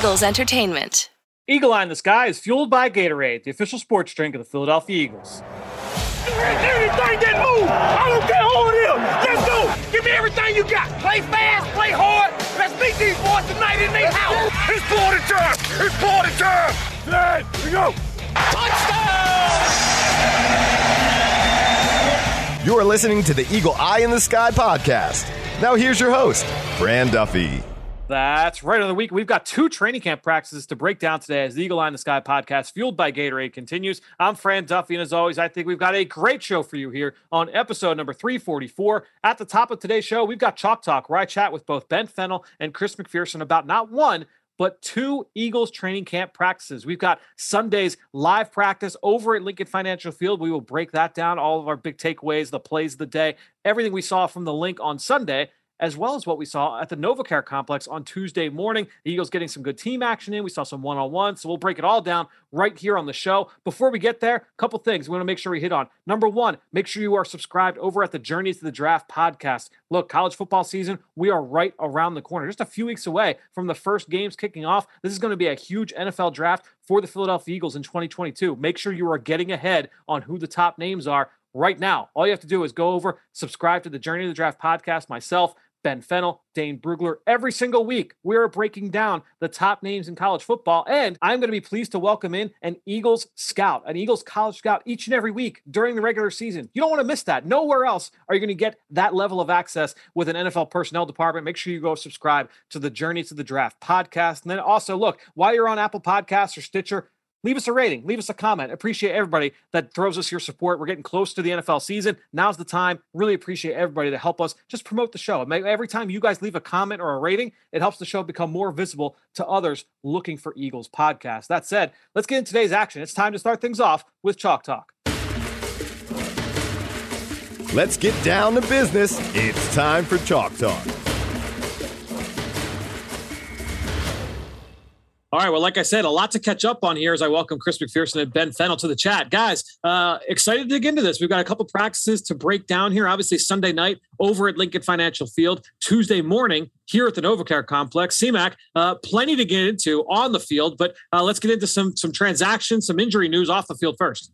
Eagles Entertainment. Eagle Eye in the Sky is fueled by Gatorade, the official sports drink of the Philadelphia Eagles. Anything that move, I don't care who it is. Let's go. Give me everything you got. Play fast, play hard. Let's meet these boys tonight in their house. It's party time. It's party time. Hey, we go. Touchdown! You're listening to the Eagle Eye in the Sky podcast. Now here's your host, Fran Duffy. That's right. Of the week, we've got two training camp practices to break down today as the Eagle Eye in the Sky podcast, fueled by Gatorade, continues. I'm Fran Duffy, and as always, I think we've got a great show for you here on episode number 344. At the top of today's show, we've got Chalk Talk, where I chat with both Ben Fennell and Chris McPherson about not one, but two Eagles training camp practices. We've got Sunday's live practice over at Lincoln Financial Field. We will break that down, all of our big takeaways, the plays of the day, everything we saw from the Linc on Sunday as well as what we saw at the NovaCare complex on Tuesday morning. The Eagles getting some good team action in. We saw some one on one. So we'll break it all down right here on the show. Before we get there, a couple things we want to make sure we hit on. Number one, make sure you are subscribed over at the Journey to the Draft podcast. Look, college football season, we are right around the corner, just a few weeks away from the first games kicking off. This is going to be a huge NFL draft for the Philadelphia Eagles in 2022. Make sure you are getting ahead on who the top names are right now. All you have to do is go over, subscribe to the Journey to the Draft podcast, myself, Ben Fennell, Dane Brugler. Every single week, we are breaking down the top names in college football. And I'm going to be pleased to welcome in an Eagles scout, an Eagles college scout each and every week during the regular season. You don't want to miss that. Nowhere else are you going to get that level of access with an NFL personnel department. Make sure you go subscribe to the Journey to the Draft podcast. And then also, look, while you're on Apple Podcasts or Stitcher, leave us a rating, leave us a comment. Appreciate everybody that throws us your support. We're getting close to the NFL season. Now's the time. Really appreciate everybody to help us just promote the show. Every time you guys leave a comment or a rating, it helps the show become more visible to others looking for Eagles podcast. That said, let's get into today's action. It's time to start things off with Chalk Talk. Let's get down to business. It's time for Chalk Talk. All right. Well, like I said, a lot to catch up on here as I welcome Chris McPherson and Ben Fennell to the chat. Guys, uh, excited to dig into this. We've got a couple practices to break down here. Obviously, Sunday night over at Lincoln Financial Field, Tuesday morning here at the NovaCare Complex. CMAC, uh, plenty to get into on the field, but uh, let's get into some some transactions, some injury news off the field first.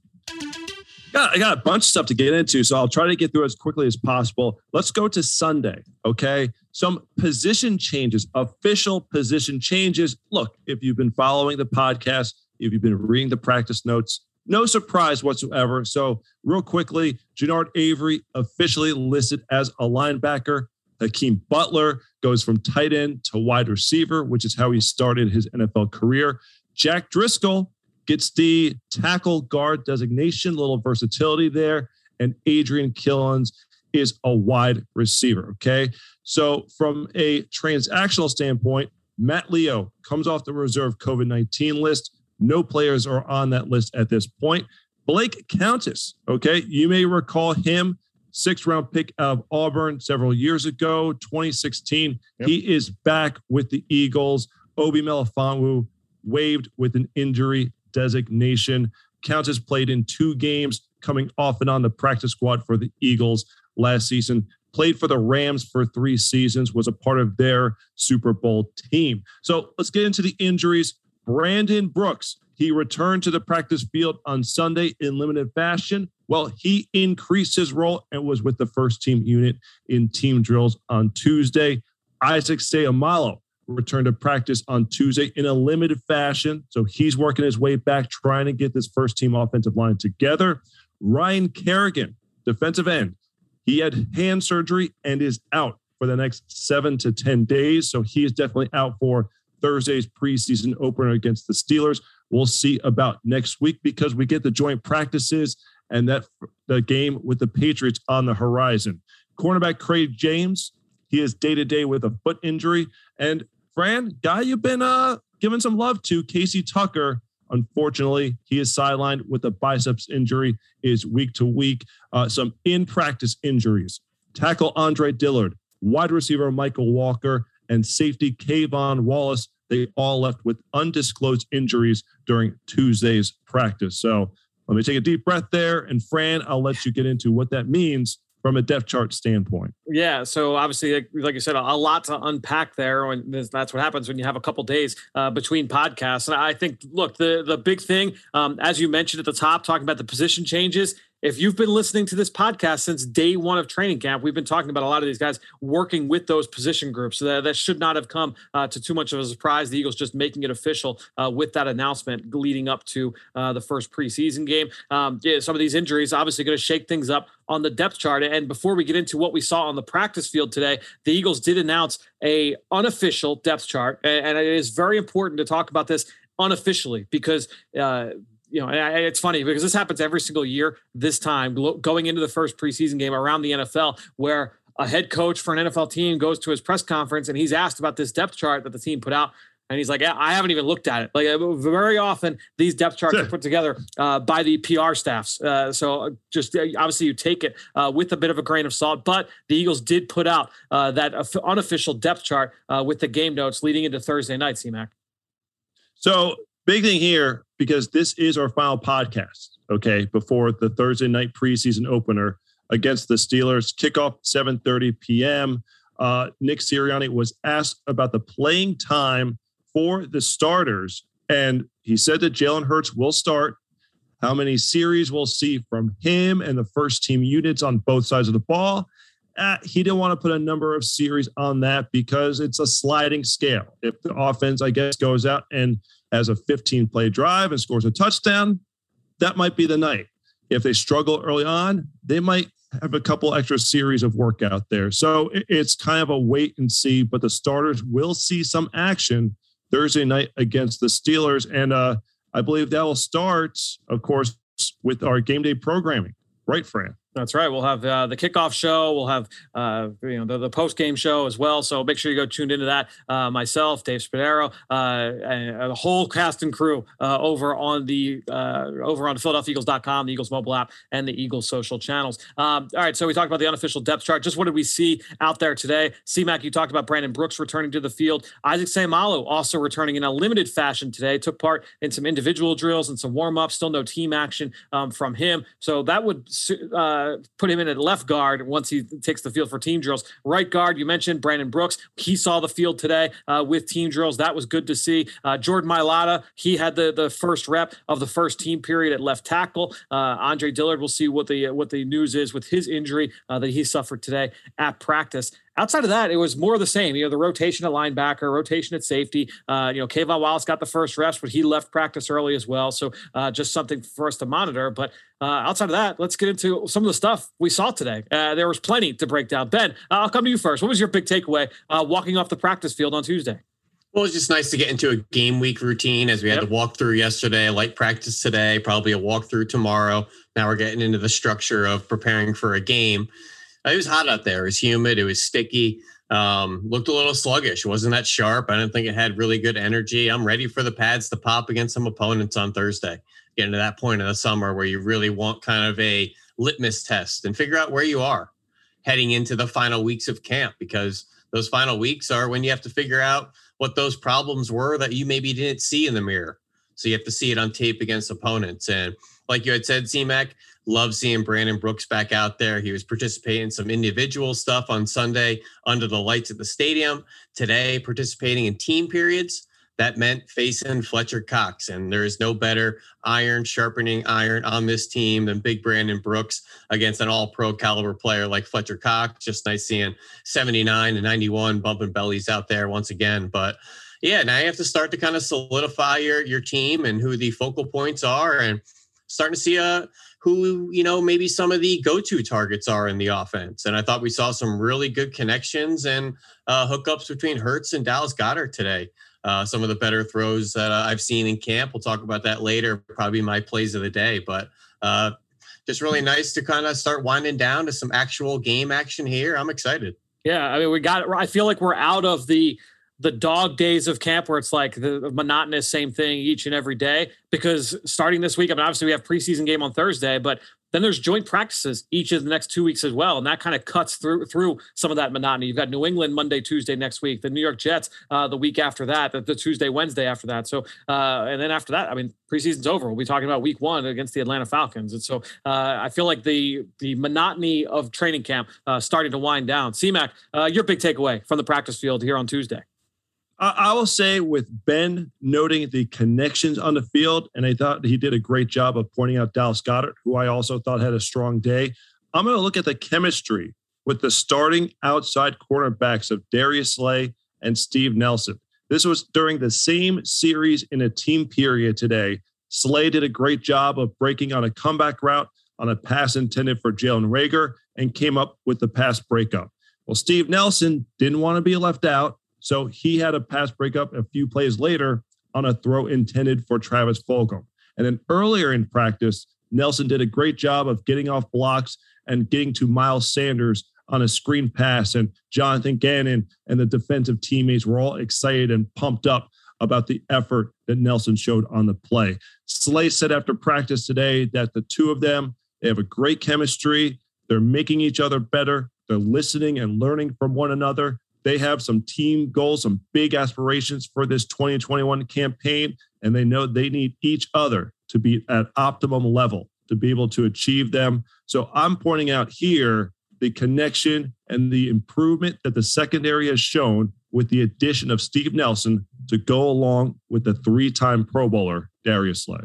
Yeah, I got a bunch of stuff to get into, so I'll try to get through as quickly as possible. Let's go to Sunday, okay? Some position changes, official position changes. Look, if you've been following the podcast, if you've been reading the practice notes, no surprise whatsoever. So, real quickly, Genard Avery officially listed as a linebacker. Hakeem Butler goes from tight end to wide receiver, which is how he started his NFL career. Jack Driscoll gets the tackle guard designation, little versatility there. And Adrian Killins is a wide receiver. Okay. So, from a transactional standpoint, Matt Leo comes off the reserve COVID 19 list. No players are on that list at this point. Blake Countess, okay, you may recall him, sixth round pick of Auburn several years ago, 2016. Yep. He is back with the Eagles. Obi Melifonwu waived with an injury designation. Countess played in two games, coming off and on the practice squad for the Eagles last season. Played for the Rams for three seasons, was a part of their Super Bowl team. So let's get into the injuries. Brandon Brooks, he returned to the practice field on Sunday in limited fashion. Well, he increased his role and was with the first team unit in team drills on Tuesday. Isaac Seumalo returned to practice on Tuesday in a limited fashion. So he's working his way back, trying to get this first team offensive line together. Ryan Kerrigan, defensive end, he had hand surgery and is out for the next seven to 10 days. So he is definitely out for Thursday's preseason opener against the Steelers. We'll see about next week because we get the joint practices and that the game with the Patriots on the horizon. Cornerback Craig James, he is day to day with a foot injury. And Fran, guy you've been uh, giving some love to, Casey Tucker. Unfortunately, he is sidelined with a biceps injury, is week to week. Uh, some in practice injuries. Tackle Andre Dillard, wide receiver Michael Walker, and safety K'Von Wallace. They all left with undisclosed injuries during Tuesday's practice. So let me take a deep breath there. And Fran, I'll let you get into what that means from a depth chart standpoint. Yeah. So obviously, like, like you said, a, a, lot to unpack there, and that's what happens when you have a couple days uh, between podcasts. And I think, look, the the big thing, um, as you mentioned at the top, talking about the position changes if you've been listening to this podcast since day one of training camp, we've been talking about a lot of these guys working with those position groups. So that, that should not have come uh, to too much of a surprise. The Eagles just making it official uh, with that announcement leading up to uh, the first preseason game. Um, yeah, some of these injuries obviously going to shake things up on the depth chart. And before we get into what we saw on the practice field today, the Eagles did announce a unofficial depth chart, and, it is very important to talk about this unofficially because uh, you know, it's funny because this happens every single year. This time, going into the first preseason game around the NFL, where a head coach for an NFL team goes to his press conference and he's asked about this depth chart that the team put out. And he's like, yeah, I haven't even looked at it. Like uh, very often, these depth charts are put together uh, by the PR staffs. Uh, so uh, just uh, obviously, you take it uh, with a bit of a grain of salt. But the Eagles did put out that unofficial depth chart with the game notes leading into Thursday night. CMAC. So big thing here because this is our final podcast. Okay, before the Thursday night preseason opener against the Steelers, kickoff 7:30 p.m. Uh, Nick Sirianni was asked about the playing time for the starters, and he said that Jalen Hurts will start. How many series we'll see from him and the first team units on both sides of the ball. Uh, he didn't want to put a number of series on that because it's a sliding scale. If the offense, I guess, goes out and has a 15 play drive and scores a touchdown, that might be the night. If they struggle early on, they might have a couple extra series of work out there. So it's kind of a wait and see, but the starters will see some action Thursday night against the Steelers. And uh, I believe that will start, of course, with our game day programming. Right, Fran? That's right. We'll have uh, the kickoff show. We'll have uh, you know the, the post game show as well. So make sure you go tuned into that. Uh, myself, Dave Spadaro, uh, and the whole cast and crew uh, over on the uh, over on PhiladelphiaEagles.com, the Eagles mobile app, and the Eagles social channels. Um, all right. So we talked about the unofficial depth chart. Just what did we see out there today? CMAC, you talked about Brandon Brooks returning to the field. Isaac Seumalo also returning in a limited fashion today. Took part in some individual drills and some warm ups. Still no team action um, from him. So that would uh, put him in at left guard once he takes the field for team drills. Right guard, you mentioned Brandon Brooks. He saw the field today uh, with team drills. That was good to see. Uh, Jordan Mailata, he had the the first rep of the first team period at left tackle. Uh, Andre Dillard, we'll see what the what the news is with his injury uh, that he suffered today at practice outside of that, it was more of the same. You know, the rotation at linebacker, rotation at safety. Uh, you know, K'Von Wallace got the first reps, but he left practice early as well. So uh, just something for us to monitor. But uh, outside of that, let's get into some of the stuff we saw today. Uh, there was plenty to break down. Ben, I'll come to you first. What was your big takeaway uh, walking off the practice field on Tuesday? Well, it's just nice to get into a game week routine as we had yep. the walkthrough yesterday, light practice today, probably a walkthrough tomorrow. Now we're getting into the structure of preparing for a game. It was hot out there. It was humid. It was sticky. Um, looked a little sluggish. It wasn't that sharp. I didn't think it had really good energy. I'm ready for the pads to pop against some opponents on Thursday. Getting to that point of the summer where you really want kind of a litmus test and figure out where you are heading into the final weeks of camp because those final weeks are when you have to figure out what those problems were that you maybe didn't see in the mirror. So you have to see it on tape against opponents. And like you had said, CMAC, love seeing Brandon Brooks back out there. He was participating in some individual stuff on Sunday under the lights at the stadium. Today, participating in team periods. That meant facing Fletcher Cox. And there is no better iron sharpening iron on this team than big Brandon Brooks against an all pro caliber player like Fletcher Cox. Just nice seeing 79 and 91 bumping bellies out there once again. But yeah, now you have to start to kind of solidify your your team and who the focal points are and starting to see a who you know maybe some of the go-to targets are in the offense. And I thought we saw some really good connections and uh, hookups between Hurts and Dallas Goedert today. Uh, some of the better throws that uh, I've seen in camp. We'll talk about that later. Probably my plays of the day, but uh, just really nice to kind of start winding down to some actual game action here. I'm excited. Yeah, I mean, we got. I feel like we're out of the the dog days of camp where it's like the monotonous same thing each and every day because starting this week i mean obviously we have preseason game on thursday but Then there's joint practices each of the next two weeks as well, and that kind of cuts through through some of that monotony. You've got New England Monday, Tuesday next week, the New York Jets uh, the week after that, the, the, Tuesday, Wednesday after that. So, uh, and then after that, I mean, preseason's over. We'll be talking about Week One against the Atlanta Falcons, and so uh, I feel like the the monotony of training camp uh, starting to wind down. CMAC, uh, your big takeaway from the practice field here on Tuesday. I will say with Ben noting the connections on the field, and I thought he did a great job of pointing out Dallas Goedert, who I also thought had a strong day. I'm going to look at the chemistry with the starting outside cornerbacks of Darius Slay and Steve Nelson. This was during the same series in a team period today. Slay did a great job of breaking on a comeback route on a pass intended for Jalen Reagor and came up with the pass breakup. Well, Steve Nelson didn't want to be left out so he had a pass breakup a few plays later on a throw intended for Travis Fulgham. And then earlier in practice, Nelson did a great job of getting off blocks and getting to Miles Sanders on a screen pass. And Jonathan Gannon and the defensive teammates were all excited and pumped up about the effort that Nelson showed on the play. Slay said after practice today that the two of them they have a great chemistry. They're making each other better. They're listening and learning from one another. They have some team goals, some big aspirations for this 2021 campaign, and they know they need each other to be at optimum level to be able to achieve them. So I'm pointing out here the connection and the improvement that the secondary has shown with the addition of Steve Nelson to go along with the three time Pro Bowler, Darius Slay.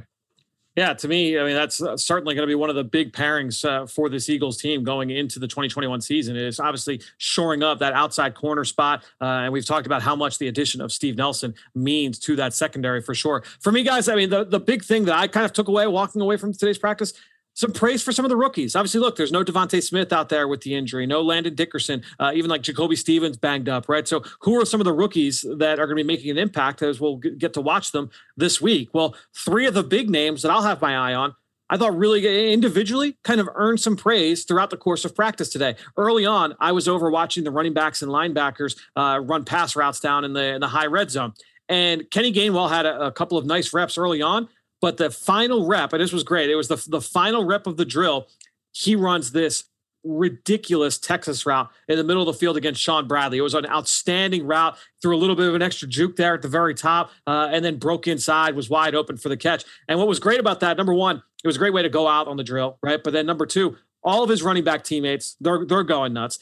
Yeah, to me, I mean that's uh, certainly going to be one of the big pairings uh, for this Eagles team going into the 2021 season. It is obviously shoring up that outside corner spot, uh, and we've talked about how much the addition of Steve Nelson means to that secondary for sure. For me, guys, I mean the the big thing that I kind of took away walking away from today's practice some praise for some of the rookies. Obviously, look, there's no DeVonta Smith out there with the injury, no Landon Dickerson, uh, even like Jacoby Stevens banged up, right? So, who are some of the rookies that are going to be making an impact as we'll get to watch them this week? Well, three of the big names that I'll have my eye on. I thought really individually kind of earned some praise throughout the course of practice today. Early on, I was over watching the running backs and linebackers uh, run pass routes down in the in the high red zone, and Kenny Gainwell had a, a couple of nice reps early on. But the final rep, and this was great. It was the, the final rep of the drill. He runs this ridiculous Texas route in the middle of the field against Shaun Bradley. It was an outstanding route. Threw a little bit of an extra juke there at the very top, uh, and then broke inside, was wide open for the catch. And what was great about that, number one, it was a great way to go out on the drill, right? But then number two, all of his running back teammates, they're they're going nuts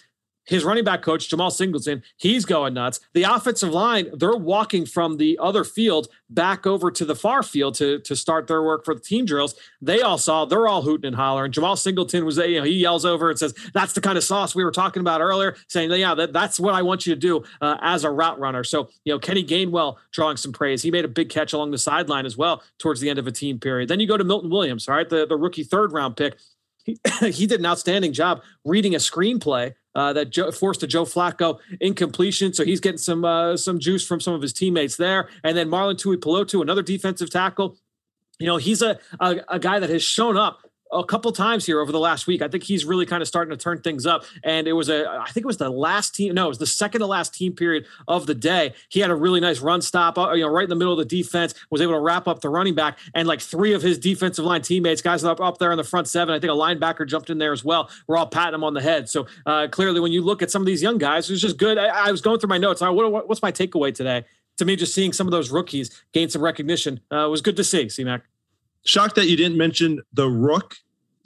his running back coach, Jemal Singleton, he's going nuts. The offensive line, they're walking from the other field back over to the far field to, to start their work for the team drills. They all saw, they're all hooting and hollering. Jemal Singleton was, you know, he yells over and says, That's the kind of sauce we were talking about earlier, saying, Yeah, that, that's what I want you to do uh, as a route runner. So, you know, Kenny Gainwell drawing some praise. He made a big catch along the sideline as well towards the end of a team period. Then you go to Milton Williams, all right, the, the rookie third round pick. He, did an outstanding job reading a screenplay uh, that forced a Joe Flacco incompletion. So he's getting some uh, some juice from some of his teammates there. And then Marlon Tuipulotu, another defensive tackle. You know, he's a, a, a guy that has shown up a couple times here over the last week. I think he's really kind of starting to turn things up. And it was a, I think it was the last team. No, it was the second to last team period of the day. He had a really nice run stop, uh, you know, right in the middle of the defense. Was able to wrap up the running back, and like three of his defensive line teammates, guys up up there in the front seven. I think a linebacker jumped in there as well. We're all patting him on the head. So uh, clearly, when you look at some of these young guys, it was just good. I, I was going through my notes. I, what, what's my takeaway today? To me, just seeing some of those rookies gain some recognition uh, was good to see. CMAC. Shocked that you didn't mention the rook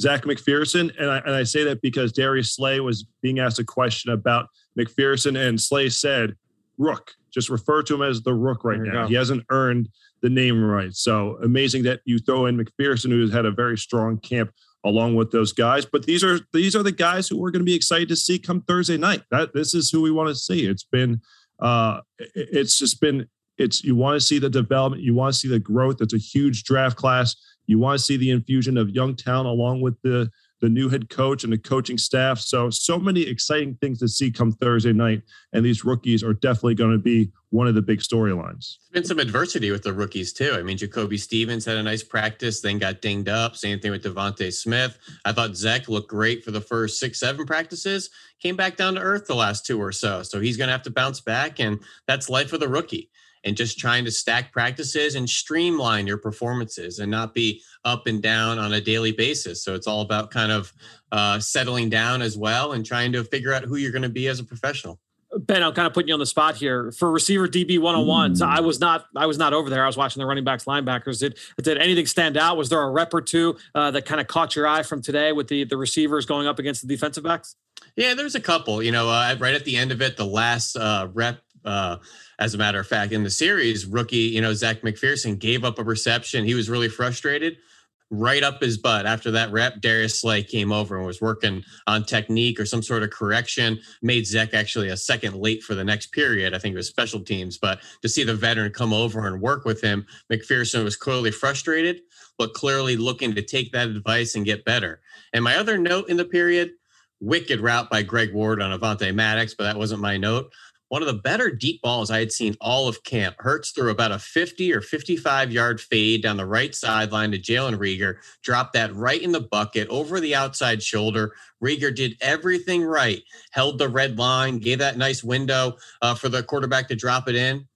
Zech McPhearson. And I, and I say that because Darius Slay was being asked a question about McPhearson, and Slay said, Rook. Just refer to him as the Rook right now. Go. He hasn't earned the name right. So amazing that you throw in McPhearson, who has had a very strong camp along with those guys. But these are these are the guys who we're going to be excited to see come Thursday night. That this is who we want to see. It's been uh it's just been it's you want to see the development, you want to see the growth. It's a huge draft class. You want to see the infusion of young talent along with the the new head coach and the coaching staff. So, so many exciting things to see come Thursday night. And these rookies are definitely going to be one of the big storylines. There's been some adversity with the rookies, too. I mean, Jacoby Stevens had a nice practice, then got dinged up. Same thing with DeVonta Smith. I thought Zech looked great for the first six, seven practices, came back down to earth the last two or so. So he's going to have to bounce back. And that's life of the rookie. And just trying to stack practices and streamline your performances and not be up and down on a daily basis. So it's all about kind of uh, settling down as well and trying to figure out who you're going to be as a professional. Ben, I'm kind of putting you on the spot here for receiver DB 101. So I was not, I was not over there. I was watching the running backs, linebackers. Did did anything stand out? Was there a rep or two uh, that kind of caught your eye from today with the the receivers going up against the defensive backs? Yeah, there's a couple. You know, uh, right at the end of it, the last uh, rep. Uh, as a matter of fact, in the series, rookie, you know, Zech McPhearson gave up a reception. He was really frustrated right up his butt. After that rep, Darius Slay came over and was working on technique or some sort of correction, made Zech actually a second late for the next period. I think it was special teams. But to see the veteran come over and work with him, McPhearson was clearly frustrated, but clearly looking to take that advice and get better. And my other note in the period, wicked route by Greg Ward on Avonte Maddox, but that wasn't my note one of the better deep balls I had seen all of camp. Hurts threw about a 50 or 55 yard fade down the right sideline to Jalen Reagor, dropped that right in the bucket over the outside shoulder. Reagor did everything right, held the red line, gave that nice window uh, for the quarterback to drop it in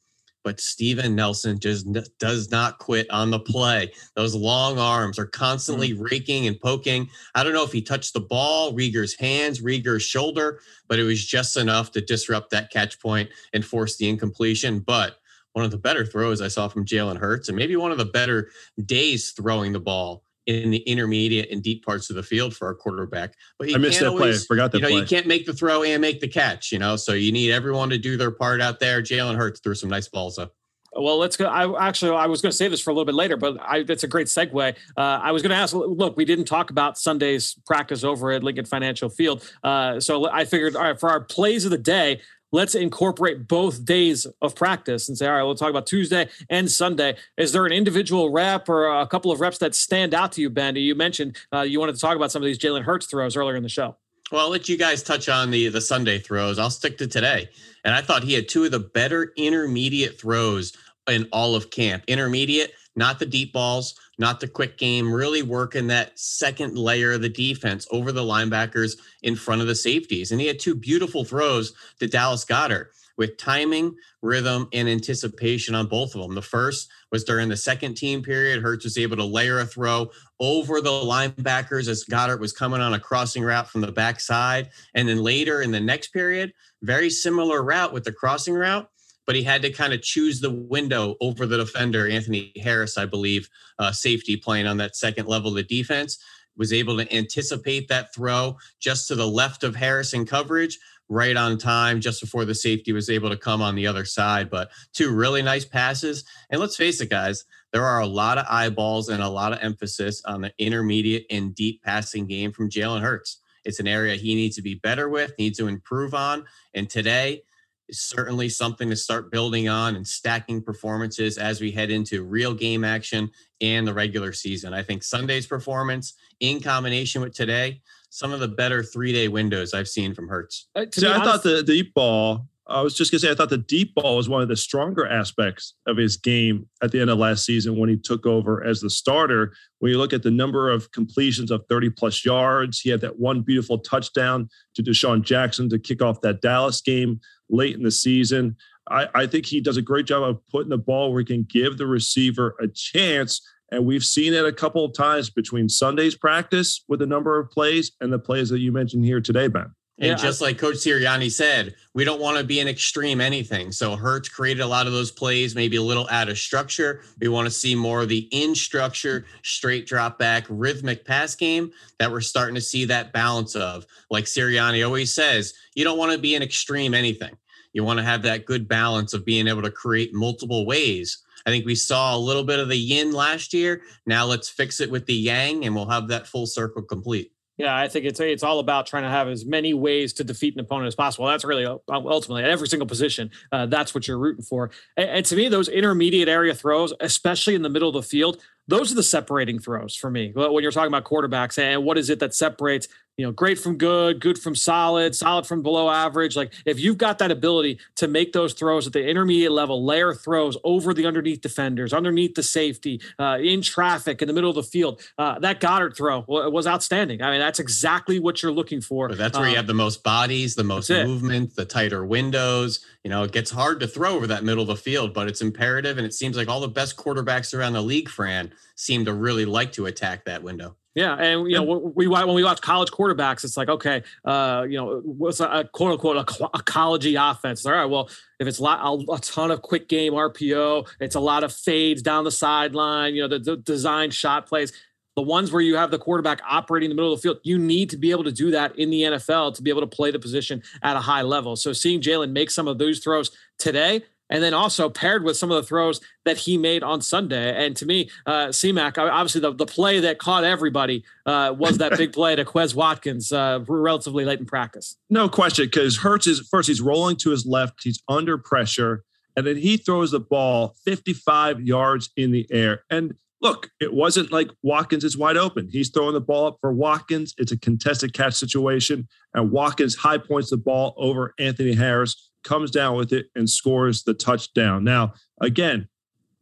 but Steven Nelson just does not quit on the play. Those long arms are constantly mm-hmm. raking and poking. I don't know if he touched the ball, Reagor's hands, Reagor's shoulder, but it was just enough to disrupt that catch point and force the incompletion. But one of the better throws I saw from Jalen Hurts, and maybe one of the better days throwing the ball in the intermediate and deep parts of the field for our quarterback. But I missed that always, play. Forgot that you know, play. You can't make the throw and make the catch. You know, so you need everyone to do their part out there. Jalen Hurts threw some nice balls up. Well, let's go. I actually I was going to say this for a little bit later, but I, that's a great segue. Uh, I was going to ask. Look, we didn't talk about Sunday's practice over at Lincoln Financial Field, uh, so I figured, all right, for our plays of the day, let's incorporate both days of practice and say, all right, we'll talk about Tuesday and Sunday. Is there an individual rep or a couple of reps that stand out to you, Ben? You mentioned uh, you wanted to talk about some of these Jalen Hurts throws earlier in the show. Well, I'll let you guys touch on the the Sunday throws. I'll stick to today. And I thought he had two of the better intermediate throws in all of camp. Intermediate, not the deep balls, not the quick game, really working that second layer of the defense over the linebackers in front of the safeties. And he had two beautiful throws to Dallas Goedert with timing, rhythm, and anticipation on both of them. The first was during the second team period. Hurts was able to layer a throw over the linebackers as Goedert was coming on a crossing route from the backside. And then later in the next period, very similar route with the crossing route but he had to kind of choose the window over the defender, Anthony Harris, I believe, uh, safety playing on that second level of the defense, was able to anticipate that throw just to the left of Harris in coverage, right on time, just before the safety was able to come on the other side. But two really nice passes. And let's face it, guys, there are a lot of eyeballs and a lot of emphasis on the intermediate and deep passing game from Jalen Hurts. It's an area he needs to be better with, needs to improve on. And today, is certainly something to start building on and stacking performances as we head into real game action and the regular season. I think Sunday's performance in combination with today, some of the better three day windows I've seen from Hurts. Uh, See, I thought the deep ball, I was just going to say, I thought the deep ball was one of the stronger aspects of his game at the end of last season when he took over as the starter. When you look at the number of completions of 30 plus yards, he had that one beautiful touchdown to DeSean Jackson to kick off that Dallas game late in the season. I, I think he does a great job of putting the ball where he can give the receiver a chance. And we've seen it a couple of times between Sunday's practice with a number of plays and the plays that you mentioned here today, Ben. And yeah, just like Coach Sirianni said, we don't want to be an extreme anything. So Hurts created a lot of those plays, maybe a little out of structure. We want to see more of the in structure, straight drop back, rhythmic pass game that we're starting to see that balance of. Like Sirianni always says, you don't want to be an extreme anything. You want to have that good balance of being able to create multiple ways. I think we saw a little bit of the yin last year. Now let's fix it with the yang, and we'll have that full circle complete. Yeah, I think it's it's all about trying to have as many ways to defeat an opponent as possible. That's really uh, ultimately at every single position. Uh, that's what you're rooting for. And, and, to me, those intermediate area throws, especially in the middle of the field, those are the separating throws for me. When you're talking about quarterbacks and what is it that separates you know, great from good, good from solid, solid from below average. Like if you've got that ability to make those throws at the intermediate level, layer throws over the underneath defenders, underneath the safety, uh, in traffic, in the middle of the field, uh, that Goedert throw was outstanding. I mean, that's exactly what you're looking for. But that's where um, you have the most bodies, the most movement, the tighter windows. You know, it gets hard to throw over that middle of the field, but it's imperative. And it seems like all the best quarterbacks around the league, Fran, seem to really like to attack that window. Yeah, and you know we when we watch college quarterbacks, it's like okay, uh, you know what's a, quote unquote a, a collegey offense? All right, well if it's a, lot, a, ton of quick game RPO, it's a lot of fades down the sideline. You know the, the design shot plays. The ones where you have the quarterback operating in the middle of the field, you need to be able to do that in the NFL to be able to play the position at a high level. So seeing Jalen make some of those throws today, and then also paired with some of the throws that he made on Sunday. And to me, uh, CMAC, obviously the, the play that caught everybody uh, was that big play to Quez Watkins uh, relatively late in practice. No question, because Hurts is first, he's rolling to his left, he's under pressure, and then he throws the ball 55 yards in the air. And look, it wasn't like Watkins is wide open. He's throwing the ball up for Watkins. It's a contested catch situation, and Watkins high points the ball over Anthony Harris comes down with it and scores the touchdown. Now, again,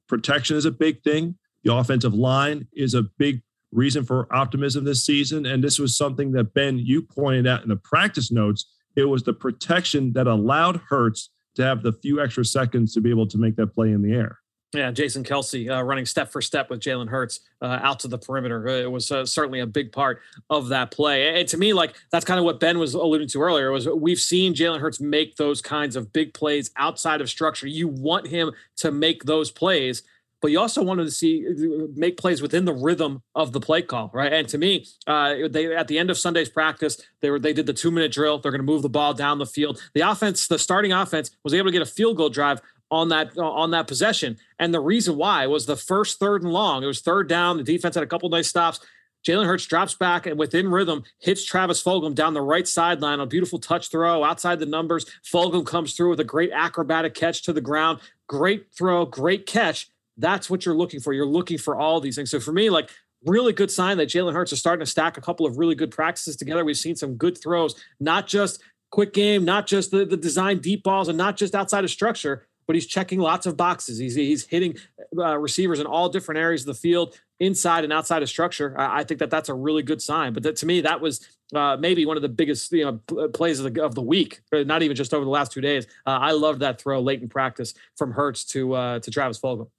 protection is a big thing. The offensive line is a big reason for optimism this season. And this was something that, Ben, you pointed out in the practice notes. It was the protection that allowed Hurts to have the few extra seconds to be able to make that play in the air. Yeah, Jason Kelce uh, running step for step with Jalen Hurts uh, out to the perimeter. Uh, it was uh, certainly a big part of that play. And to me, like that's kind of what Ben was alluding to earlier. Was we've seen Jalen Hurts make those kinds of big plays outside of structure. You want him to make those plays, but you also wanted to see uh, make plays within the rhythm of the play call, right? And to me, uh, they at the end of Sunday's practice, they were they did the two minute drill. They're going to move the ball down the field. The offense, the starting offense, was able to get a field goal drive on that on that possession. And the reason why was the first third and long. It was third down. The defense had a couple nice stops. Jalen Hurts drops back and within rhythm hits Travis Fulgham down the right sideline. A beautiful touch throw outside the numbers. Fulgham comes through with a great acrobatic catch to the ground. Great throw, great catch. That's what you're looking for. You're looking for all these things. So for me, like really good sign that Jalen Hurts is starting to stack a couple of really good practices together. We've seen some good throws, not just quick game, not just the, the design deep balls, and not just outside of structure, but he's checking lots of boxes. He's he's hitting uh, receivers in all different areas of the field, inside and outside of structure. I, I think that that's a really good sign. But that, to me, that was uh, maybe one of the biggest you know uh, plays of the of the week, not even just over the last two days. Uh, I loved that throw late in practice from Hurts to uh, to Travis Fulgham.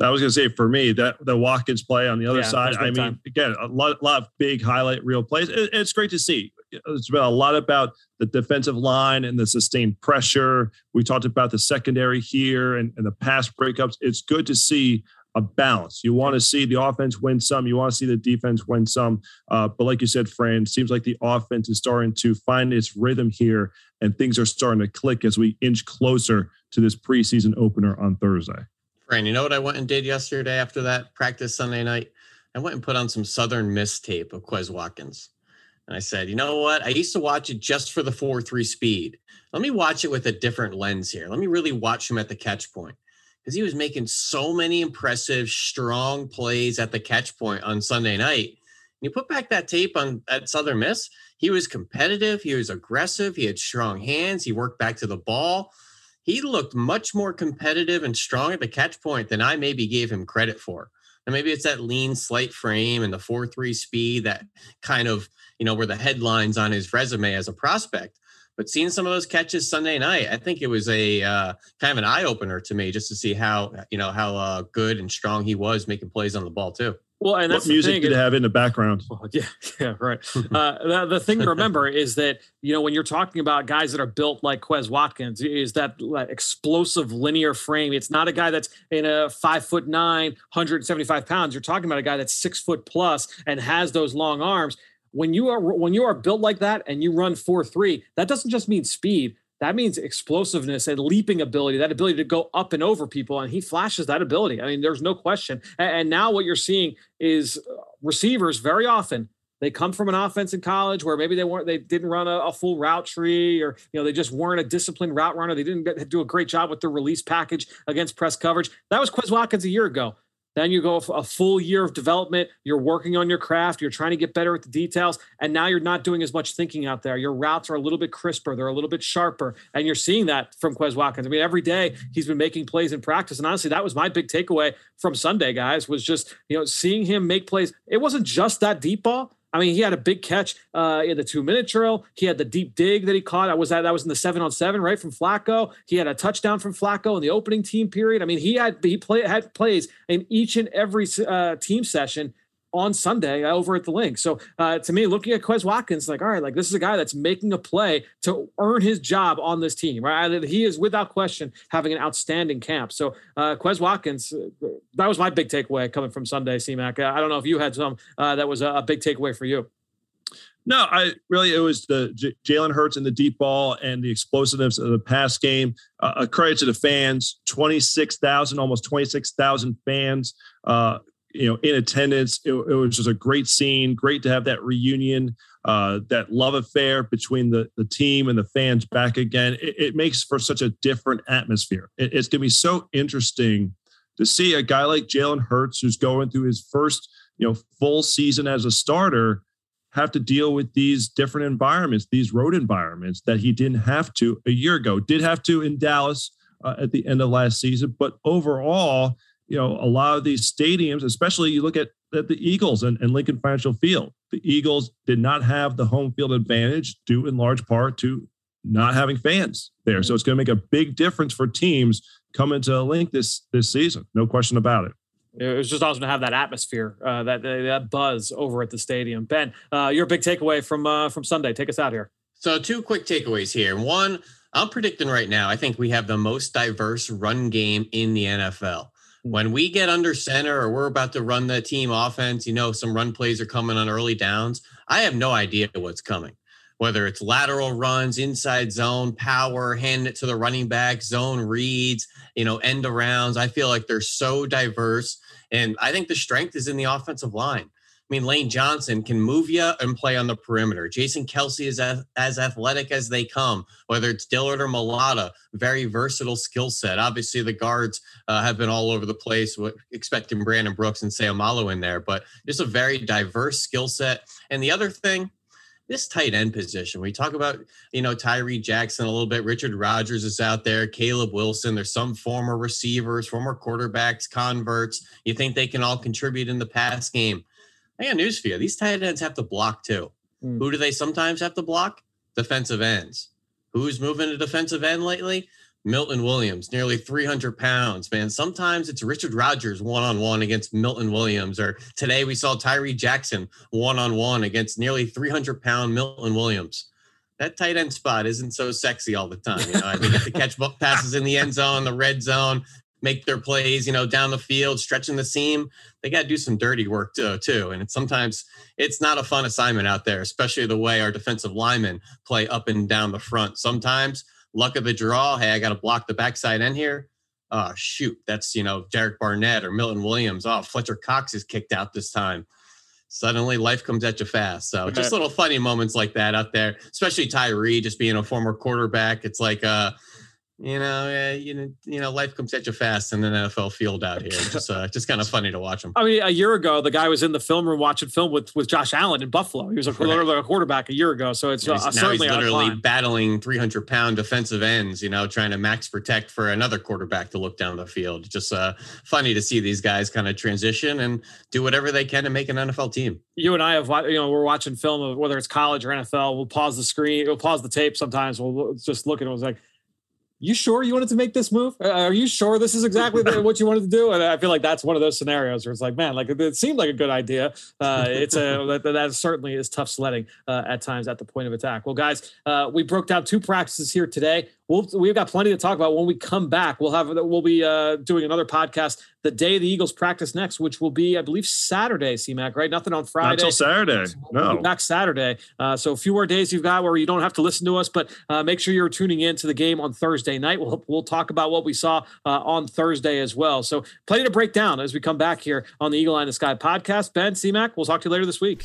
I was going to say for me that the Watkins play on the other yeah, side. I mean, time. again, a lot, lot of big highlight reel plays. It, it's great to see it's been a lot about the defensive line and the sustained pressure. We talked about the secondary here and, and the pass breakups. It's good to see a balance. You want to see the offense win some, you want to see the defense win some. Uh, but like you said, Fran, seems like the offense is starting to find its rhythm here, and things are starting to click as we inch closer to this preseason opener on Thursday. Fran, you know what I went and did yesterday after that practice Sunday night? I went and put on some Southern Miss tape of Quez Watkins. And I said, you know what? I used to watch it just for the 4 3 speed. Let me watch it with a different lens here. Let me really watch him at the catch point because he was making so many impressive, strong plays at the catch point on Sunday night. And you put back that tape on at Southern Miss, he was competitive, he was aggressive, he had strong hands, he worked back to the ball. He looked much more competitive and strong at the catch point than I maybe gave him credit for. And maybe it's that lean, slight frame and the 4 3 speed that kind of you know, were the headlines on his resume as a prospect. But seeing some of those catches Sunday night, I think it was a uh, kind of an eye opener to me just to see how you know how uh, good and strong he was making plays on the ball too. Well, and that's what music thing, did have in the background. Well, yeah, yeah, right. uh, the, the, thing to remember is that you know when you're talking about guys that are built like Quez Watkins, is that like, explosive linear frame. It's not a guy that's in a five foot nine, 175 pounds. You're talking about a guy that's six foot plus and has those long arms when you are when you are built like that and you run 4-3 that doesn't just mean speed that means explosiveness and leaping ability that ability to go up and over people and he flashes that ability. I mean there's no question. And, now what you're seeing is uh, receivers very often they come from an offense in college where maybe they weren't they didn't run a, a, full route tree or you know they just weren't a disciplined route runner. They didn't do a great job with their release package against press coverage. That was Quez Watkins a year ago Then you go a full year of development. You're working on your craft. You're trying to get better at the details. And now you're not doing as much thinking out there. Your routes are a little bit crisper. They're a little bit sharper. And you're seeing that from Quez Watkins. I mean, every day he's been making plays in practice. And honestly, that was my big takeaway from Sunday, guys, was just, you know, seeing him make plays. It wasn't just that deep ball. I mean, he had a big catch uh, in the two minute drill. He had the deep dig that he caught. I was that that was in the seven on seven, right from Flacco. He had a touchdown from Flacco in the opening team period. I mean, he had he play had plays in each and every uh, team session on Sunday over at the Linc. So uh, to me, looking at Quez Watkins, like, all right, like this is a guy that's making a play to earn his job on this team, right? He is without question having an outstanding camp. So uh, Quez Watkins, uh, that was my big takeaway coming from Sunday, CMAC. I don't know if you had some uh, that was a, a big takeaway for you. No, I really it was the J- Jalen Hurts and the deep ball and the explosiveness of the pass game. Uh, a credit to the fans, twenty six thousand, almost twenty six thousand fans. Uh, you know in attendance. It, it, was just a great scene great to have that reunion uh, that love affair between the, the team and the fans back again. It, it makes for such a different atmosphere. It, it's going to be so interesting to see a guy like jalen hurts who's going through his first you know full season as a starter have to deal with these different environments these road environments that he didn't have to a year ago. Did have to in dallas uh, at the end of last season but overall you know, a lot of these stadiums, especially you look at, at the Eagles and, and Lincoln Financial Field, the Eagles did not have the home field advantage due in large part to not having fans there. So it's going to make a big difference for teams coming to Linc this this season. No question about it. It was just awesome to have that atmosphere, uh, that that buzz over at the stadium. Ben, uh, your big takeaway from uh, from Sunday. Take us out here. So two quick takeaways here. One, I'm predicting right now. I think we have the most diverse run game in the NFL when we get under center or we're about to run the team offense, you know, some run plays are coming on early downs. I have no idea what's coming. Whether it's lateral runs, inside zone, power, hand it to the running back, zone reads, you know, end arounds. I feel like they're so diverse. And I think the strength is in the offensive line. I mean, Lane Johnson can move you and play on the perimeter. Jason Kelce is as, as athletic as they come, whether it's Dillard or Mailata, very versatile skill set. Obviously, the guards uh, have been all over the place, expecting Brandon Brooks and Seumalo in there, but just a very diverse skill set. And the other thing, this tight end position. We talk about, you know, Tyree Jackson a little bit. Richard Rodgers is out there. Caleb Wilson. There's some former receivers, former quarterbacks, converts. You think they can all contribute in the pass game? I got news for you. These tight ends have to block too. Mm. Who do they sometimes have to block? Defensive ends. Who's moving to defensive end lately? Milton Williams, nearly 300 pounds, man. Sometimes it's Richard Rodgers one on one against Milton Williams. Or today we saw Tyree Jackson one on one against nearly 300 pound Milton Williams. That tight end spot isn't so sexy all the time. You know, I think if the catch passes in the end zone, the red zone, make their plays, you know, down the field, stretching the seam. They got to do some dirty work too, too. And it's sometimes it's not a fun assignment out there, especially the way our defensive linemen play up and down the front. Sometimes luck of the draw. Hey, I got to block the backside end here. Oh shoot, that's you know Derek Barnett or Milton Williams. Oh, Fletcher Cox is kicked out this time. Suddenly, life comes at you fast. So just little funny moments like that out there, especially Tyree, just being a former quarterback. It's like uh you know, uh, you know, you know, life comes at you fast in an NFL field out here. It's just, uh, just kind of funny to watch them. I mean, a year ago, the guy was in the film room watching film with with Josh Allen in Buffalo. He was a, right. a quarterback a year ago, so it's uh, now certainly he's literally battling 300 pound defensive ends. You know, trying to max protect for another quarterback to look down the field. Just uh, funny to see these guys kind of transition and do whatever they can to make an NFL team. You and I have, you know, we're watching film of whether it's college or NFL. We'll pause the screen, we'll pause the tape. Sometimes we'll just look at it. It was like you sure you wanted to make this move? Uh, are you sure this is exactly what you wanted to do? And I feel like that's one of those scenarios where it's like, man, like it seemed like a good idea. Uh, it's a that, that, certainly is tough sledding uh, at times at the point of attack. Well, guys, uh, we broke down two practices here today we'll we've got plenty to talk about when we come back. We'll have we'll be uh, doing another podcast the day the Eagles practice next, which will be I believe Saturday. CMAC, right? Nothing on Friday. Not until Saturday. We'll no, back Saturday. Uh, so a few more days you've got where you don't have to listen to us, but uh, make sure you're tuning in to the game on Thursday night. We'll we'll talk about what we saw uh, on Thursday as well. So plenty to break down as we come back here on the Eagle Eye in the Sky podcast. Ben CMAC, we'll talk to you later this week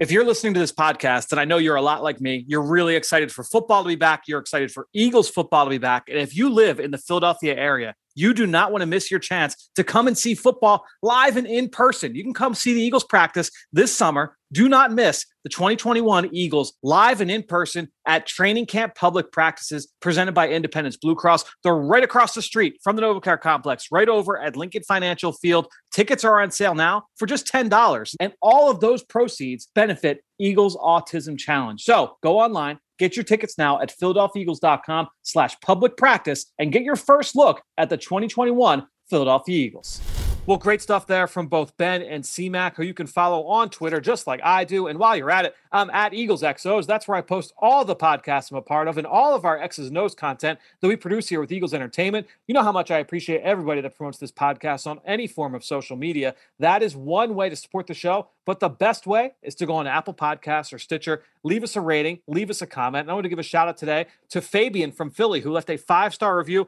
if you're listening to this podcast, and I know you're a lot like me, you're really excited for football to be back. You're excited for Eagles football to be back. And if you live in the Philadelphia area, You do not want to miss your chance to come and see football live and in person. You can come see the Eagles practice this summer. Do not miss the 2021 Eagles live and in person at Training Camp Public Practices presented by Independence Blue Cross. They're right across the street from the NovaCare complex, right over at Lincoln Financial Field. Tickets are on sale now for just $10. And all of those proceeds benefit Eagles Autism Challenge. So go online, Get your tickets now at philadelphiaeagles.com slash public practice and get your first look at the 2021 Philadelphia Eagles. Well, great stuff there from both Ben and CMAC, who you can follow on Twitter just like I do. And while you're at it, I'm at Eagles XOs. That's where I post all the podcasts I'm a part of and all of our X's and O's content that we produce here with Eagles Entertainment. You know how much I appreciate everybody that promotes this podcast on any form of social media. That is one way to support the show. But the best way is to go on Apple Podcasts or Stitcher, leave us a rating, leave us a comment. And I want to give a shout out today to Fabian from Philly, who left a five star review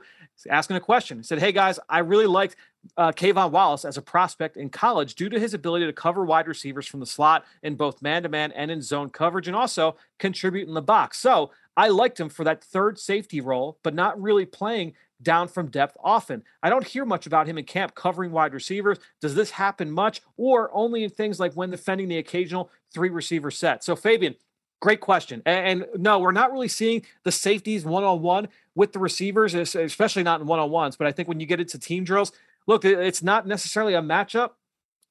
asking a question. He said, Hey guys, I really liked uh, K'Von Wallace as a prospect in college due to his ability to cover wide receivers from the slot in both man to man and in zone coverage and also contribute in the box. So I liked him for that third safety role, but not really playing down from depth often. I don't hear much about him in camp covering wide receivers. Does this happen much or only in things like when defending the occasional three receiver set? So, Fabian, Great question. And, no, we're not really seeing the safeties one on one with the receivers, especially not in one on ones. But I think when you get into team drills, look, it's not necessarily a matchup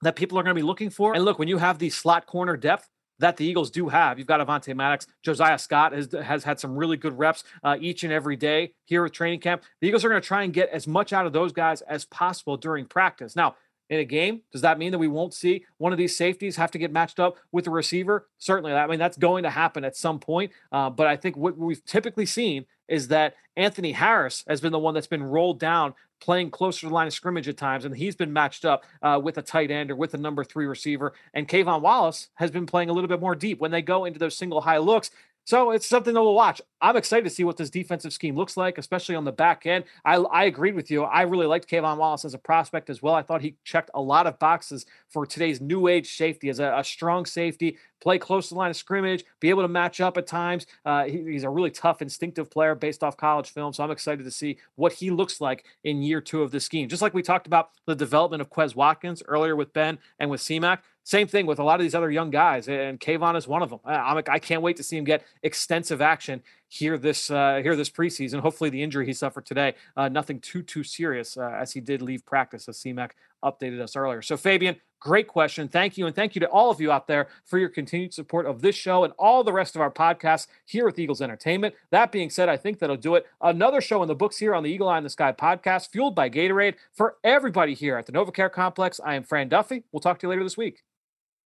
that people are going to be looking for. And look, when you have the slot corner depth that the Eagles do have, you've got Avonte Maddox, Josiah Scott has, has had some really good reps uh, each and every day here with training camp. The Eagles are going to try and get as much out of those guys as possible during practice. Now, in a game. Does that mean that we won't see one of these safeties have to get matched up with a receiver? Certainly. I mean, that's going to happen at some point. Uh, but I think what we've typically seen is that Anthony Harris has been the one that's been rolled down playing closer to the line of scrimmage at times, and he's been matched up uh, with a tight end or with a number three receiver. And K'Von Wallace has been playing a little bit more deep when they go into those single high looks. So it's something that we'll watch. I'm excited to see what this defensive scheme looks like, especially on the back end. I, I agreed with you. I really liked K'Von Wallace as a prospect as well. I thought he checked a lot of boxes for today's new age safety as a, a strong safety, play close to the line of scrimmage, be able to match up at times. Uh, he, he's a really tough, instinctive player based off college film. So I'm excited to see what he looks like in year two of this scheme. Just like we talked about the development of Quez Watkins earlier with Ben and with CMAC. Same thing with a lot of these other young guys, and K'Von is one of them. I'm, I can't wait to see him get extensive action here this uh, here this preseason. Hopefully, the injury he suffered today, uh, nothing too too serious, uh, as he did leave practice, as CMAC updated us earlier. So, Fabian, great question. Thank you, and thank you to all of you out there for your continued support of this show and all the rest of our podcasts here with Eagles Entertainment. That being said, I think that'll do it. Another show in the books here on the Eagle Eye in the Sky podcast, fueled by Gatorade. For everybody here at the NovaCare Complex, I am Fran Duffy. We'll talk to you later this week.